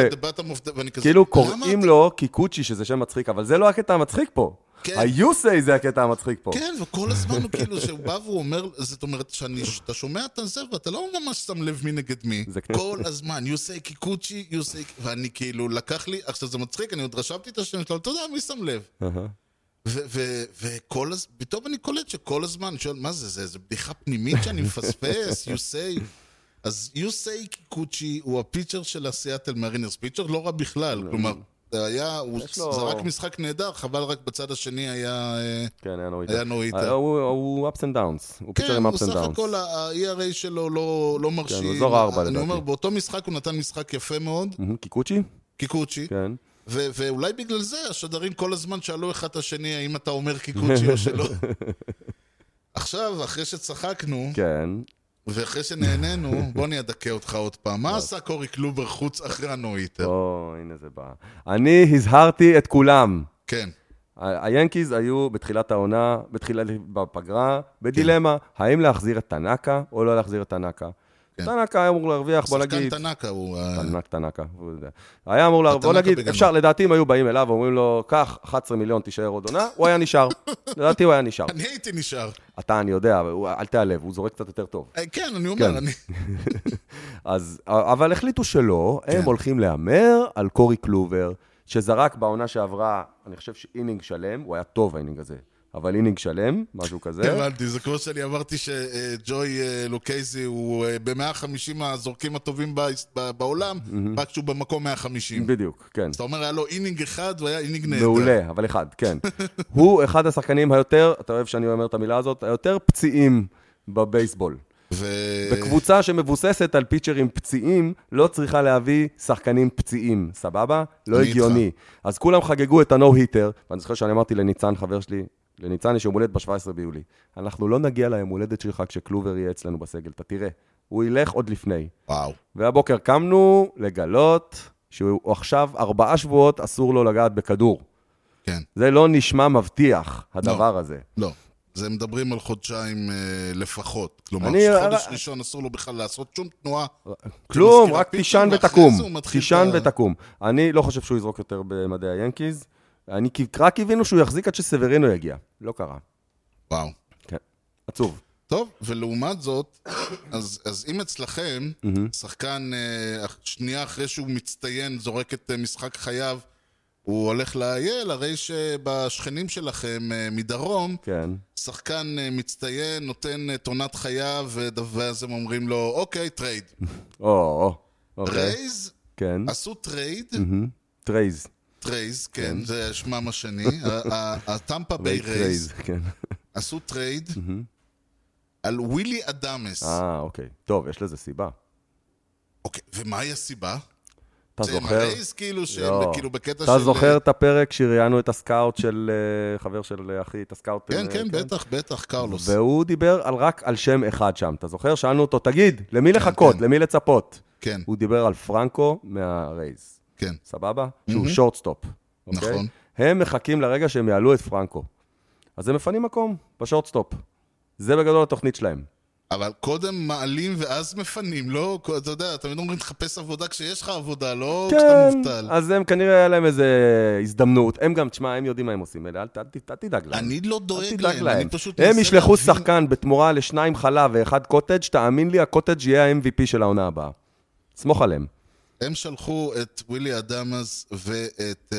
of the-" ואני כזה, כאילו "למה קוראים אתה-" לו קיקוצ'י, שזה שם מצחיק, אבל זה לא הקטע המצחיק פה. כן. היוסי זה הקטע המצחיק פה. כן, וכל הזמן הוא כאילו, שהוא בא והוא אומר, זאת אומרת, שאתה שומע את זה ואתה לא ממש שם לב מי נגד מי. זה- כל הזמן, say קיקוצ'י, say... ואני כאילו, לקח לי, עכשיו זה מצחיק, אני עוד רשמתי את השם שלו, אתה יודע, מי שם לב? וכל הזמן, פתאום אני קולט שכל הזמן, אני שואל, מה זה, זה בדיחה פנימית שאני מפספס, you say... אז you say קיקוצ'י הוא ה pitcher של הסיאטל מרינרס, pitcher לא רע בכלל, כלומר, זה היה, הוא זרק משחק נהדר, חבל רק בצד השני היה... אה, כן, היה no היה hitter. no hitter. הוא- הוא ups and downs. הוא pitcher כן, עם הוא ups and סך downs. הכל ה-ERA שלו לא, לא מרשים. הוא אזור הארבע, אני לדעתי. אומר, באותו משחק הוא נתן משחק יפה מאוד, קיקוצ'י? קיקוצ'י, כן. ו- ואולי בגלל זה השדרים כל הזמן שאלו אחד את השני האם אתה אומר קיקוצ'י או שלא. עכשיו, אחרי שצחקנו, כן. ואחרי שנהנינו, בוא אני אדכא אותך עוד פעם. מה עשה קורי קלובר חוץ אחרי ה no hitter? או, הנה זה בא. אני הזהרתי את כולם. כן, היאנקיז היו בתחילת העונה, בתחילת, בפגרה, בדילמה, האם להחזיר את טנאקה או לא להחזיר את טנאקה. כן. טנאקה היה אמור להרוויח, בוא שחקן נגיד... טנאקה הוא... אה, טנק טנאקה, הוא יודע. היה אמור להרוויח, בוא נגיד. אפשר, לדעתי אם היו באים אליו ואומרים לו, קח 11 מיליון, תישאר עוד עונה, הוא היה נשאר. לדעתי הוא היה נשאר. אני הייתי נשאר. אתה, אני יודע, הוא- אל תיעלב, הוא זורק קצת יותר טוב. אה, כן, אני אומר, כן. אני... אז, אבל החליטו שלא, הם כן. הולכים להמר על קורי קלובר, שזרק בעונה שעברה, אני חושב ש inning שלם, הוא היה טוב ה inning הזה, אבל inning שלם, משהו כזה. הבנתי, זה כמו שאני אמרתי שג'וי אה, לוקייזי הוא ב-150 הזורקים הטובים בעולם, רק שהוא במקום 150. בדיוק, כן. אז אתה אומר, היה לו inning אחד, הוא היה inning נהדר. מעולה, אבל אחד, כן. הוא אחד השחקנים היותר, אתה אוהב שאני אומר את המילה הזאת, היותר פציעים בבייסבול. ו... וקבוצה שמבוססת על פיצ'רים פציעים, לא צריכה להביא שחקנים פציעים, סבבה? לא הגיוני. אז כולם חגגו את הנו-היטר, ואני זוכר שאני אמרתי לניצן, חבר שלי, לניצן יש יום הולדת ב-17 ביולי. אנחנו לא נגיע ליום הולדת שלך כשקלובר יהיה אצלנו בסגל, אתה תראה. הוא ילך עוד לפני. וואו. והבוקר קמנו לגלות שהוא עכשיו ארבעה שבועות אסור לו לגעת בכדור. כן. זה לא נשמע מבטיח, הדבר הזה. לא. זה מדברים על חודשיים אה, לפחות. כלומר, אני- חודש אה, ראשון אסור לו בכלל לעשות שום תנועה. כלום, כמזכיר רק תישן ותקום. תישן ה- ותקום. אני לא חושב שהוא יזרוק יותר במדעי היאנקיז. אני רק קיווינו שהוא יחזיק עד שסברינו יגיע. לא קרה. וואו. כן. עצוב. טוב, ולעומת זאת, אז, אז אם אצלכם, שחקן אה, שנייה אחרי שהוא מצטיין, זורק את אה, משחק חייו, הוא הולך ל IL, הרי שבשכנים שלכם אה, מדרום, כן. שחקן מצטיין, נותן את עונת חייו, ואז הם אומרים לו, אוקיי, trade. או, או, אוקיי. רייז כן. עשו trade. טרייז. טרייז, כן, זה שמם השני, הטמפה ביי רייז כן. עשו trade על ווילי אדמס. אה, אוקיי. טוב, יש לזה סיבה. אוקיי, ומהי הסיבה? אתה זה זוכר? הרייז כאילו, שהם לא. כאילו בקטע של... אתה זוכר את הפרק שראיינו את ה scout של אה, חבר של אה, אחי, את ה scout? כן, אה, כן, בטח, בטח, קרלוס. והוא דיבר על רק על שם אחד שם. אתה זוכר? שאלנו אותו, תגיד, למי לחכות? כן. למי לצפות? כן, הוא דיבר על פרנקו מהרייז. כן. סבבה? שהוא shortstop. אוקיי? נכון. הם מחכים לרגע שהם יעלו את פרנקו. אז הם מפנים מקום בשורטסטופ. זה בגדול התוכנית שלהם. אבל קודם מעלים ואז מפנים, לא? אתה יודע, תמיד אומרים תחפש עבודה כשיש לך עבודה, לא כשאתה כן, מובטל. אז הם כנראה היה להם איזה הזדמנות. הם גם, תשמע, הם יודעים מה הם עושים. אל ת- אל אל תדאג להם. אני לא דואג להם, להם. אני פשוט הם ישלחו להבין- שחקן בתמורה לשניים חלב ואחד קוטג', תאמין לי, הקוטג' יהיה ה-MVP של העונה הבאה. סמוך עליהם. הם שלחו את ווילי אדמס ואת אה,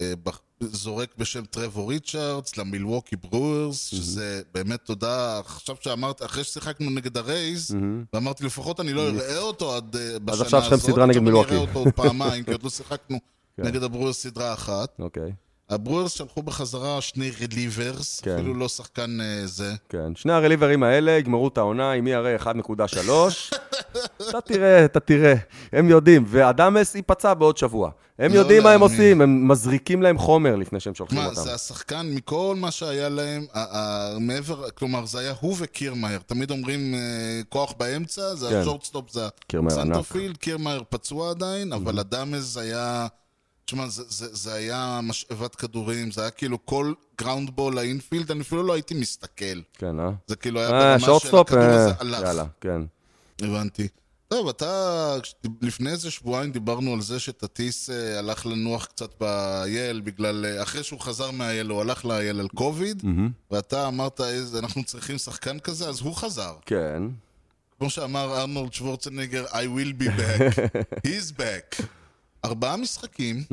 אה, בח- זורק בשם טרוור ריצ'רדס למילווקי ברוארס, שזה באמת תודה, עכשיו שאמרת, אחרי ששיחקנו נגד הרייז, ואמרתי לפחות אני לא אראה אותו עד אה, בשנה הזאת, עכשיו יש לכם סדרה נגד מילווקי. אני אראה אותו עוד פעמיים, כי עוד לא שיחקנו כן. נגד הברוארס סדרה אחת. אוקיי. הברוארס שלחו בחזרה שני relievers, כן. אפילו לא שחקן אה, זה. כן, שני הרליברים האלה יגמרו את העונה עם ERA 1.3. אתה תראה, אתה תראה. הם יודעים, ואדמס ייפצע בעוד שבוע. הם לא יודעים מה הם. עושים, הם מזריקים להם חומר לפני שהם שולחים מה, אותם. זה השחקן, מכל מה שהיה להם, מעבר, כלומר, זה היה הוא וקירמאייר. תמיד אומרים אה, כוח באמצע, זה כן. ה shortstop, זה. ה center field, קירמאייר פצוע עדיין, אבל אדמז היה... תשמע, זה, זה, זה היה משאבת כדורים, זה היה כאילו כל ground ball ל infield, אני אפילו לא הייתי מסתכל. כן, אה? זה כאילו היה אה, ברמה של? הכדור הזה אה, הלך. יאללה, כן. הבנתי. טוב, אתה, לפני איזה שבועיים דיברנו על זה שטטיס אה, הלך לנוח קצת באייל בגלל, אה, אחרי שהוא חזר מהאייל, הוא הלך לאייל על קוביד, ואתה אמרת, "איזה- אנחנו צריכים שחקן כזה, אז הוא חזר. כן. כמו שאמר ארנולד שוורצנגר, I will be back, he's back. ארבעה משחקים,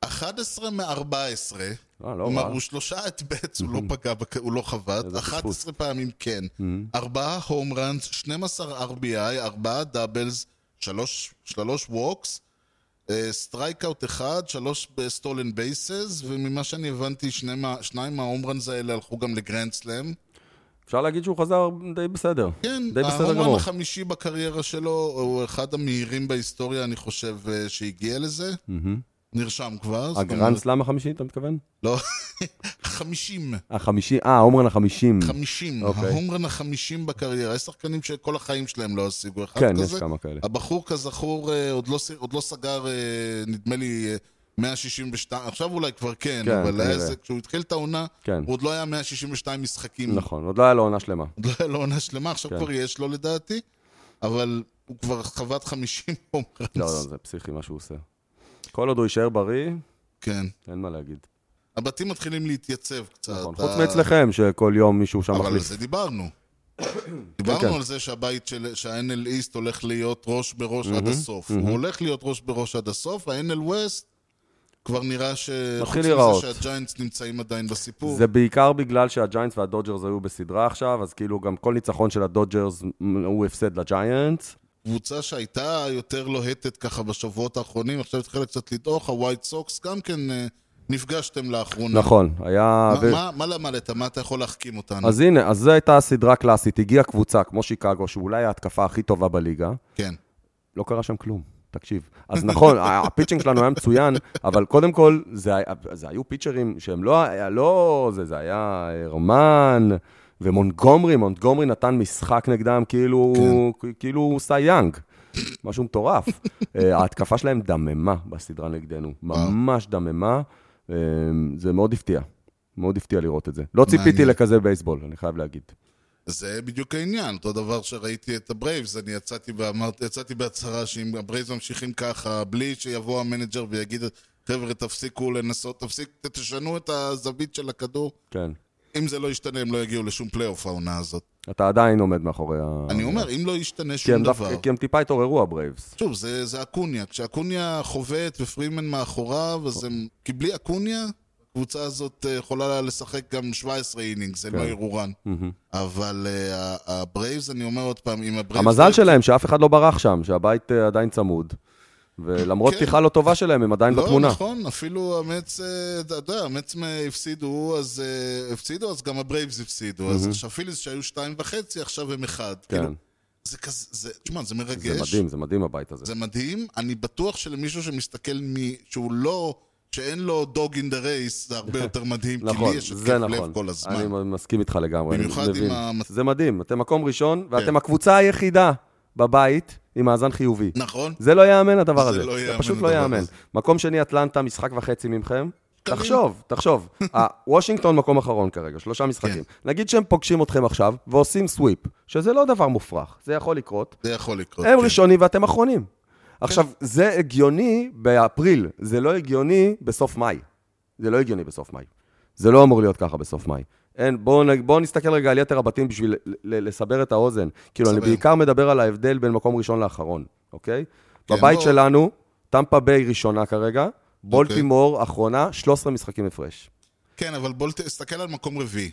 11 מ-14, אה, לא כלומר. הוא שלושה את בטס, הוא לא פגע, הוא לא חבט, איזה 11 פעמים כן. ארבעה home runs, 12 RBI, ארבעה doubles, שלוש walks, strikeout אחד, שלוש ב stolen bases, וממה שאני הבנתי, שניים מה home runs האלה הלכו גם ל grand slam. אפשר להגיד שהוא חזר די בסדר. כן, די בסדר גמור. החמישי בקריירה שלו, הוא אחד המהירים בהיסטוריה, אני חושב, אה, שהגיע לזה. נרשם כבר. ה grand slam החמישי, אתה מתכוון? לא, חמישים. החמישי, אה, העומרן החמישים. חמישים, אוקיי. ההומרן החמישים בקריירה. יש שחקנים שכל החיים שלהם לא השיגו אחד כן, כזה. יש כמה כאלה. הבחור כזכור אה, עוד לא, עוד לא סגר, אה, נדמה לי, 162, עכשיו אולי כבר כן, כן, אבל היה. זה, כשהוא התחיל את העונה, כן. הוא עוד לא היה 162 משחקים. נכון, עוד לא היה לו עונה שלמה. עוד לא היה לו עונה שלמה, עכשיו כן. כבר יש לו לדעתי, אבל הוא כבר חוות 50 הומרנס. לא, לא, זה פסיכי מה שהוא עושה. כל עוד הוא יישאר בריא, כן. אין מה להגיד. הבתים מתחילים להתייצב קצת. נכון, חוץ מאצלכם, שכל יום מישהו שם אבל על מחליף. זה דיברנו. כן. דיברנו על זה שהבית של... שה-NL East הולך להיות ראש בראש עד הסוף. הוא הולך להיות ראש בראש עד הסוף, ה-NL West כבר נראה ש... מתחיל חוץ מזה להיראות. שהג'יינטס נמצאים עדיין בסיפור. זה בעיקר בגלל שהג'יינטס והדודג'רס היו בסדרה עכשיו, אז כאילו גם כל ניצחון של הדודג'רס הוא הפסד לג'יינטס. קבוצה שהייתה יותר לוהטת ככה בשבועות האחרונים, עכשיו התחילה קצת לדעוך, הווייט סוקס גם כן אה, נפגשתם לאחרונה. נכון, היה... מה- ו- מה- מה למדת? מה אתה יכול להחכים אותנו? אז הנה, אז זו הייתה סדרה קלאסית, הגיעה קבוצה כמו שיקגו, שאולי ההתקפה הכי טובה בליגה, כן. לא קרה שם כלום. תקשיב. אז נכון, ה pitching שלנו היה מצוין, אבל קודם כל, זה, היה- זה היו פיצ'רים שהם לא, היה- לא זה, זה היה הרמן ומונטגומרי, מונטגומרי נתן משחק נגדם כאילו, כאילו הוא סי יאנג. משהו מטורף. אה, ההתקפה שלהם דממה בסדרה נגדנו, ממש דממה. אה, זה מאוד הפתיע, מאוד הפתיע לראות את זה. לא ציפיתי. לכזה בייסבול, אני חייב להגיד. זה בדיוק העניין, אותו דבר שראיתי את הברייבס, אני יצאתי ואמרתי, יצאתי בהצהרה שאם הברייבס ממשיכים ככה, בלי שיבוא ה manager ויגיד, חבר'ה, תפסיקו לנסות, תפסיק, תשנו את הזווית של הכדור. כן. אם זה לא ישתנה, הם לא יגיעו לשום פלייאוף העונה הזאת. אתה עדיין עומד מאחורי ה... אני אומר, אם לא ישתנה כי שום דבר... כי הם טיפה התעוררו הברייבס. שוב, זה, זה אקוניה. כשאקוניה חובט ופרימן מאחוריו, אז הם... כי בלי אקוניה, הקבוצה הזאת אה, יכולה לשחק גם 17 inning, זה כן. לא יעזור. אבל אה, ה- הברייבס, אני אומר עוד פעם, אם הברייבס... המזל שלהם שאף אחד לא ברח שם, שהבית אה, עדיין צמוד. ולמרות כן. פתיחה לא טובה שלהם, הם עדיין לא, בתמונה. נכון, אפילו המץ, אה, אתה יודע, המץ הפסידו, אז אה, הפסידו, אז גם הברייבס הפסידו. אז עכשיו פיליס שהיו שתיים וחצי, עכשיו הם אחד. כן. כאילו, זה כזה, זה, תשמע, זה מרגש. זה מדהים, זה מדהים הבית הזה. זה מדהים. אני בטוח שלמישהו שמסתכל מ... שהוא לא... שאין לו dog in the race, זה הרבה יותר מדהים, כי נכון, לי יש זה התקף נכון. לב כל הזמן. אני מסכים איתך לגמרי, אני במיוחד עם. ה- זה מדהים, אתם מקום ראשון, ואתם כן. הקבוצה היחידה בבית עם מאזן חיובי. נכון? זה לא ייאמן הדבר זה הזה. לא זה פשוט לא ייאמן. מקום שני, אטלנטה, משחק וחצי ממכם. תחשוב, תחשוב. וושינגטון מקום אחרון כרגע, שלושה משחקים. כן. נגיד שהם פוגשים אתכם עכשיו ועושים סוויפ, שזה לא דבר מופרך, זה יכול לקרות. זה יכול לקרות. הם כן. ראשונים ואתם אחרונים. עכשיו, זה הגיוני באפריל, זה לא הגיוני בסוף מאי. זה לא הגיוני בסוף מאי. זה לא אמור להיות ככה בסוף מאי. אין, בואו בוא נסתכל רגע על יתר הבתים בשביל לסבר את האוזן. כאילו, אני. בעיקר מדבר על ההבדל בין מקום ראשון לאחרון, אוקיי? כן, בבית בוא. שלנו, טמפה ביי ראשונה כרגע, בולטימור אחרונה, 13 משחקים הפרש. כן, אבל בוא תסתכל על מקום רביעי.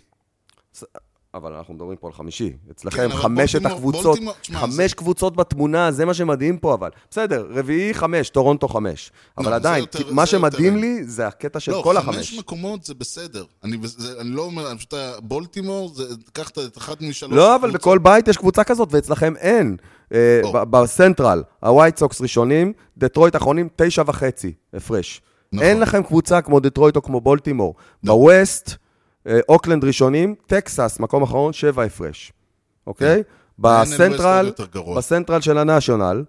אבל אנחנו מדברים פה על חמישי. אצלכם כן, חמשת הקבוצות, חמש קבוצות בתמונה, זה מה שמדהים פה אבל. בסדר, רביעי חמש, טורונטו חמש. אבל זה עדיין, יותר- זה מה יותר שמדהים אין. לי זה הקטע של לא, כל חמש החמש. מקומות זה בסדר. אני, זה, אני לא אומר, אני פשוט, בולטימור, זה, קח את- אחת משלוש... לא, אבל. בכל בית יש קבוצה כזאת, ואצלכם אין. אה, ב Central, הווייט סוקס ראשונים, דטרויט אחרונים, תשע וחצי הפרש. נכון. אין לכם קבוצה כמו דטרויט או כמו בולטימור. ב West, אה, אוקלנד ראשונים, טקסס, מקום אחרון, שבע הפרש. אוקיי? West ב Central. ב Central של ה National,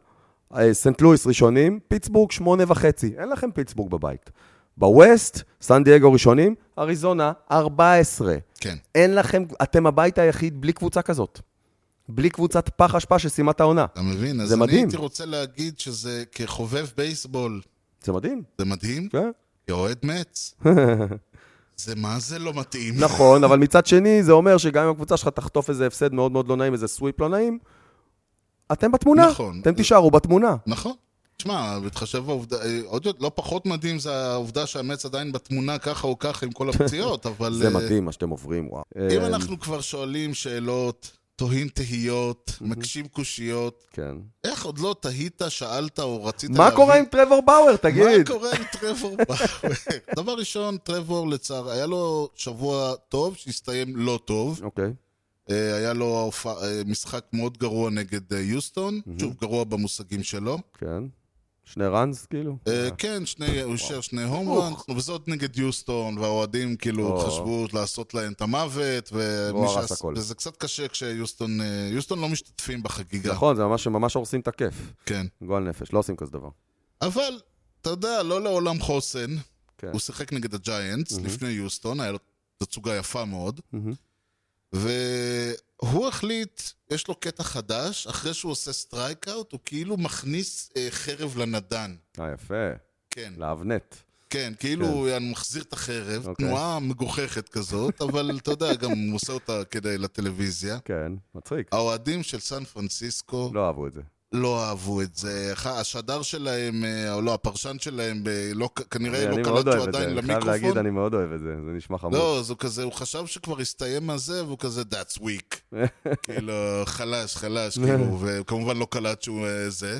אה, סנט לואיס ראשונים, פיטסבורג שמונה וחצי. אין לכם פיטסבורג בבית. ב West, סן דייגו ראשונים, אריזונה, 14. כן. אין לכם, אתם הבית היחיד בלי קבוצה כזאת. בלי קבוצת פח אשפה שסיימה את העונה. אתה מבין? אז זה אני מדהים. הייתי רוצה להגיד שזה, כחובב בייסבול, זה מדהים, זה מדהים, כן? כאוהד מצ. זה מה זה לא מתאים. נכון, אבל מצד שני, זה אומר שגם אם הקבוצה שלך תחטוף איזה הפסד מאוד מאוד לא נעים, איזה סוויפ לא נעים, אתם בתמונה. נכון. אתם תישארו בתמונה. נכון. תשמע, בהתחשב בעובדה, אה, עוד לא פחות מדהים זה העובדה שהמץ עדיין בתמונה ככה או ככה עם כל הפציעות, אבל... זה אה, מדהים מה שאתם עוברים, וואו. אם אה, אנחנו כבר שואלים שאלות, תוהים תהיות, מקשים קושיות, כן. איך עוד לא תהית, שאלת או רצית מה קורה עם טרוור באואר, תגיד? מה קורה עם טרוור באואר? דבר ראשון, טרוור לצער, היה לו שבוע טוב שהסתיים לא טוב. אוקיי. אה, היה לו אה, משחק מאוד גרוע נגד אה, יוסטון, שוב, גרוע במושגים שלו. כן. שני ראנס, כאילו? אה, כן, שני, הוא אישר שני הום ראנס, וזאת נגד יוסטון, והאוהדים כאילו. חשבו לעשות להם את המוות. וזה קצת קשה כשיוסטון אה, יוסטון לא משתתפים בחגיגה. נכון, זה ממש ממש הורסים את הכיף. כן. גועל נפש, לא עושים כזה דבר. אבל, אתה יודע, לא לעולם חוסן. כן. הוא שיחק נגד הג'יינטס לפני יוסטון, היה לו תצוגה יפה מאוד. והוא החליט, יש לו קטע חדש, אחרי שהוא עושה strikeout, הוא כאילו מכניס אה, חרב לנדן. אה, יפה. כן, לאבנט. כן, כאילו הוא היה מחזיר את החרב, אוקיי. תנועה מגוחכת כזאת, אבל אתה יודע, גם הוא עושה אותה כדי לטלוויזיה. כן, מצחיק. האוהדים של סן פרנסיסקו לא אהבו את זה. לא אהבו את זה. השדר שלהם, אה, או לא, הפרשן שלהם, לא, כנראה לא מאוד קלט שהוא אוהב את זה, עדיין אני חייב להגיד, למיקרופון. אני מאוד אוהב את זה, זה נשמע חמור. לא, אז הוא כזה, הוא חשב שכבר הסתיים הזה, והוא כזה, that's weak. כאילו, חלש, חלש, כאילו, וכמובן לא קלט שהוא אה, זה.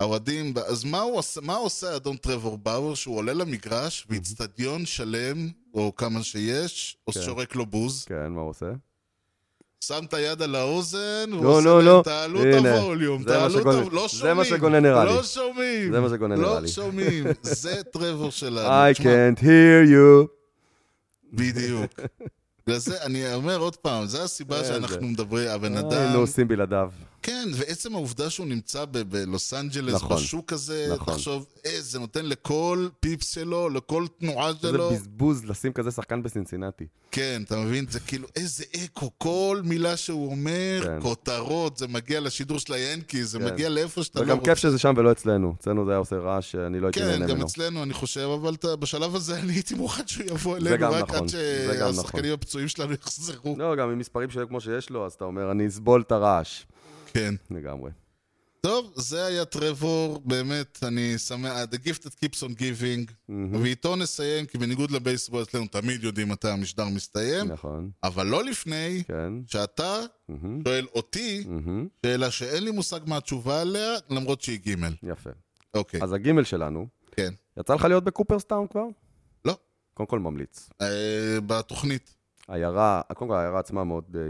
האוהדים, אז מה הוא עושה, מה עושה אדון טרוור באואר, שהוא עולה למגרש, באיצטדיון שלם, או כמה שיש, או כן. שורק לו בוז, כן, מה הוא עושה? שם את היד על האוזן, לא, ועושה לא, להם, לא. תעלו את הווליום, זה תעלו את הווליום, לא זה שומעים. מה שגונן נראה לי. לא שומעים. זה מה שגונן נראה לי. לא שומעים. זה טרוור שלנו. I can't hear you. בדיוק. בגלל זה, אני אומר עוד פעם, זו הסיבה איזה. שאנחנו מדברים, הבן היינו אדם, עושים בלעדיו. כן, ועצם העובדה שהוא נמצא ב- בלוס אנג'לס, נכון. בשוק הזה, נכון. תחשוב, אה, זה נותן לכל פיפס שלו, לכל תנועה זה שלו. בזבוז לשים כזה שחקן בסינסינטי. כן, אתה מבין? זה כאילו איזה אקו, כל מילה שהוא אומר, כן. כותרות, זה מגיע לשידור של היאנקי, זה כן. מגיע לאיפה שאתה לא וגם רוצה. כיף שזה שם ולא אצלנו. אצלנו זה היה עושה רעש שאני לא הייתי כן, נהנה גם ממנו. אצלנו, אני חושב, אבל אתה- בשלב הזה אני הייתי מוכן שהוא יבוא אלינו, גם רק נכון, עד זה גם נכון. שהשחקנים הפצועים שלנו יחזרו. לא, גם עם מספרים שלו כמו שיש לו, אז אתה אומר, אני אסבול את הרעש. כן. לגמרי. טוב, זה היה טרבור, באמת, אני שמח, The gift that keeps on giving, ואיתו נסיים, כי בניגוד לבייסבול אצלנו תמיד יודעים מתי המשדר מסתיים, נכון. אבל לא לפני כן. שאתה מהמם, שואל אותי מהמם. שאלה שאין לי מושג מה התשובה עליה, למרות שהיא גימל. יפה. אוקיי, אז הגימל שלנו, כן. יצא לך להיות בקופרסטאון כבר? לא, קודם כל ממליץ. אה, בתוכנית. עיירה, קודם כל העיירה עצמה מאוד, אה,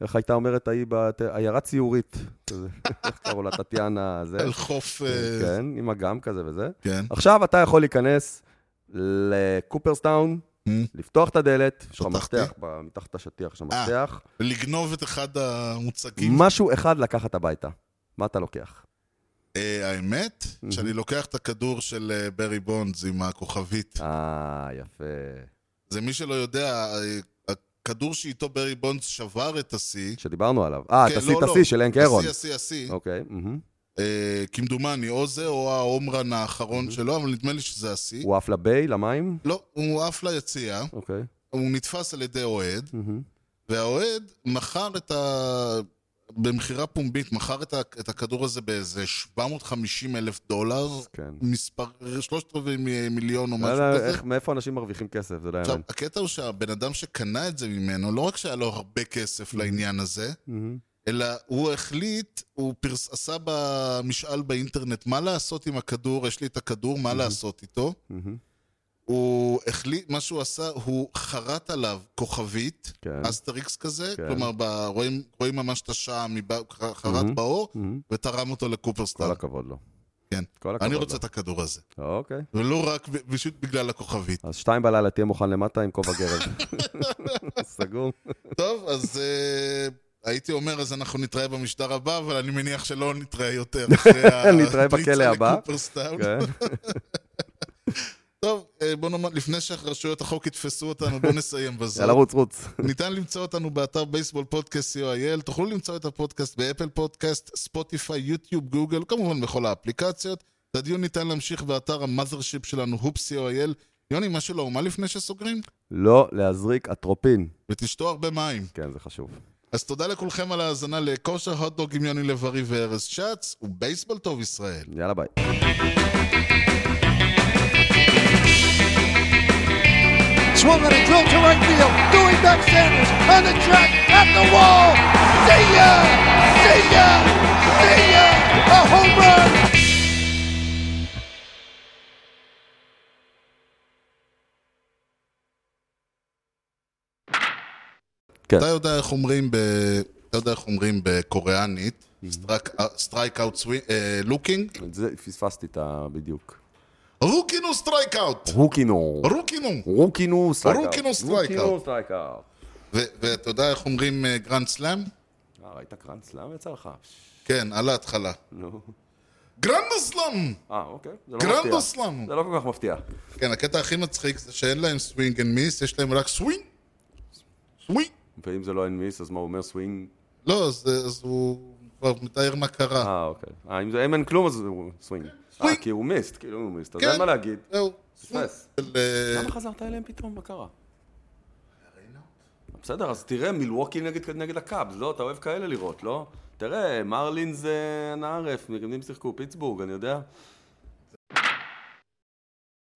איך הייתה אומרת ההיא, בת- עיירה ציורית. איך קראו לה? טטיאנה, זה. על חוף... אה, כן, עם אגם כזה וזה. כן. עכשיו אתה יכול להיכנס לקופרסטאון, Mm. לפתוח את הדלת, יש לך. מפתח, מתחת השטיח יש שם אה. מפתח, לגנוב את אחד המוצגים. משהו אחד לקחת הביתה. מה אתה לוקח? אה, האמת, שאני לוקח את הכדור של אה, ברי בונדס עם הכוכבית. אה, יפה. זה מי שלא יודע, אה, הכדור שאיתו ברי בונדס שבר את השיא. שדיברנו עליו. אה, כן, את השיא, לא, את לא. השיא של הנק אירון. השיא, השיא, השיא. אוקיי. אה, כמדומני, או זה או ההומרן האחרון שלו, אבל נדמה לי שזה השיא. הוא עף לביי, למים? לא, הוא עף ליציע, אוקיי. הוא נתפס על ידי אוהד. והאוהד מכר את ה... במכירה פומבית, מכר את. את הכדור הזה באיזה 750 אלף דולר, כן. מספר, שלושת רבעי מיליון או לא משהו כזה. איך- מאיפה אנשים מרוויחים כסף, זה לא יאמן. הקטע הוא שהבן אדם שקנה את זה ממנו, לא רק שהיה לו הרבה כסף לעניין הזה, מהמם. אלא הוא החליט, הוא פרס, עשה במשאל באינטרנט מה לעשות עם הכדור, יש לי את הכדור, מה לעשות איתו. הוא החליט, מה שהוא עשה, הוא חרט עליו כוכבית, כן. asterisk כזה, כן. כלומר, ב, רואים, רואים ממש את השעה, חרט מהמם. באור, מהמם. ותרם אותו כל לקופרסטאון. הכבוד לו. כן. כל הכבוד אני לו. רוצה את הכדור הזה, אוקיי. ולא רק פשוט בגלל הכוכבית. אז שתיים בלילה תהיה מוכן למטה עם כובע גרב. סגור. טוב, אז אה, הייתי אומר, אז אנחנו נתראה במשדר הבא, אבל אני מניח שלא נתראה יותר. נתראה בכלא הבא. לקופרסטאון. אה, בוא נאמר, לפני שרשויות החוק יתפסו אותנו, בוא נסיים בזאת. יאללה, רוץ, רוץ. ניתן למצוא אותנו באתר baseball podcast co.il, תוכלו למצוא את הפודקאסט באפל פודקאסט, ספוטיפיי, יוטיוב, גוגל, כמובן בכל האפליקציות. את הדיון ניתן להמשיך באתר ה mothership שלנו, הופס co.il. יוני, משהו לאומה לפני שסוגרים? לא להזריק אטרופין. ותשתו הרבה מים. כן, זה חשוב. אז תודה לכולכם על ההאזנה לכושר הוטדוג עם יוני לב-ארי וארז שץ, ובייסבול טוב ישראל. יאללה, ביי. Swung on a drill to right field. Doing back Sanders on the track at the wall. See ya! See ya! See ya! A home run! כן. אתה יודע איך אומרים ב... אתה יודע איך אומרים בקוריאנית? strikeout looking? את זה פספסתי את ה... בדיוק. רוקינו strikeout! רוקינו. רוקינו! רוקינו strikeout. רוקינו strikeout. strikeout. ואתה יודע איך אומרים grand slam? אה, ראית קראנץ? למה יצא לך? כן, על ההתחלה. נו. grand slam! אה, אוקיי. זה לא grand מפתיע. slam! זה לא כל כך מפתיע. כן, הקטע הכי מצחיק זה שאין להם swing and miss, יש להם רק סווינג! סווינג! ואם זה לא אין מיס, אז מה הוא אומר סווינג? לא, אז, אז הוא כבר מתאר מה קרה. אה, אוקיי. אה, אם זה אם אין כלום, אז הוא סווינג. אה. כי הוא מיסט, כאילו הוא מיסט. אז כן. אין מה להגיד. זהו. פספס. של, אה, למה חזרת אליהם פתאום? מה קרה? בסדר, אז תראה, מילווקי נגד, הקאבס, לא? אתה אוהב כאלה לראות, לא? תראה, מרלינס זה אנא ערף, מגנים שיחקו, פיטסבורג, אני יודע.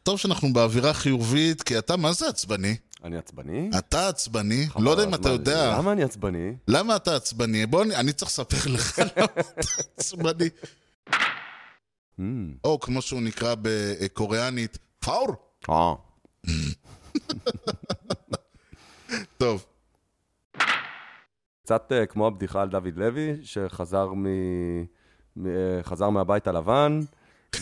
טוב שאנחנו באווירה חיובית, כי אתה מה זה עצבני? אני עצבני? אתה עצבני, לא יודע אם אתה יודע. למה אני עצבני? למה אתה עצבני? בוא, אני, אני צריך לספר לך למה אתה עצבני. Mm. או כמו שהוא נקרא בקוריאנית, אה, פאור. אה. טוב. קצת אה, כמו הבדיחה על דוד לוי, שחזר מ... חזר מהבית הלבן,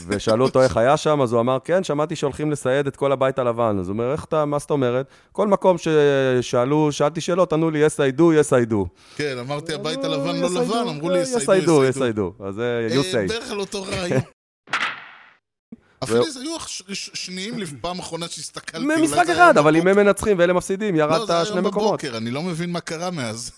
ושאלו אותו איך היה שם, אז הוא אמר, כן, שמעתי שהולכים לסייד את כל הבית הלבן. אז הוא אומר, איך אתה, מה זאת אומרת? כל מקום ששאלו, שאלתי שאלות, ענו לי, יסיידו, יסיידו. כן, אמרתי, הבית הלבן לא לבן, אמרו לי, יסיידו, יסיידו. אז זה, you say. בערך על אותו רעיון. אפילו זה היו שניים לפעם אחרונה שהסתכלתי. ממשחק אחד, אבל אם הם מנצחים ואלה מפסידים, ירדת שני מקומות. לא, זה היה בבוקר, אני לא מבין מה קרה מאז.